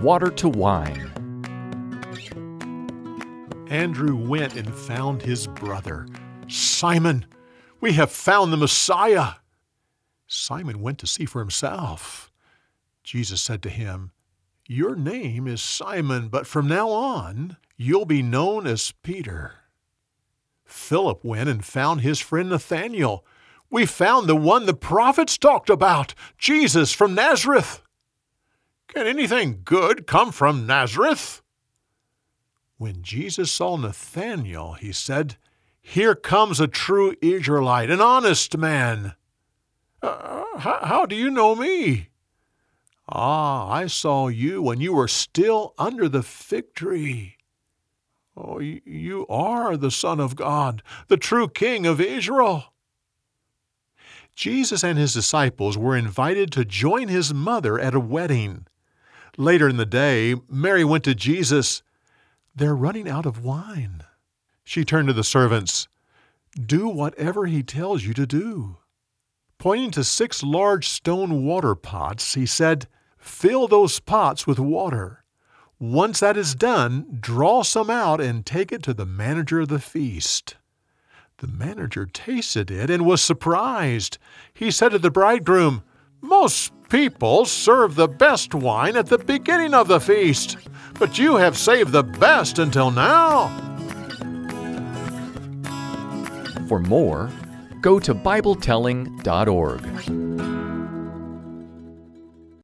water to wine. Andrew went and found his brother. Simon, we have found the Messiah. Simon went to see for himself. Jesus said to him, Your name is Simon, but from now on you'll be known as Peter. Philip went and found his friend Nathanael. We found the one the prophets talked about, Jesus from Nazareth. Can anything good come from Nazareth? When Jesus saw Nathanael, he said, Here comes a true Israelite, an honest man. Uh, how, how do you know me? Ah, I saw you when you were still under the fig tree. Oh, you are the Son of God, the true King of Israel. Jesus and his disciples were invited to join his mother at a wedding. Later in the day, Mary went to Jesus. They're running out of wine. She turned to the servants. Do whatever he tells you to do. Pointing to six large stone water pots, he said, Fill those pots with water. Once that is done, draw some out and take it to the manager of the feast. The manager tasted it and was surprised. He said to the bridegroom, Most people serve the best wine at the beginning of the feast, but you have saved the best until now. For more, go to BibleTelling.org.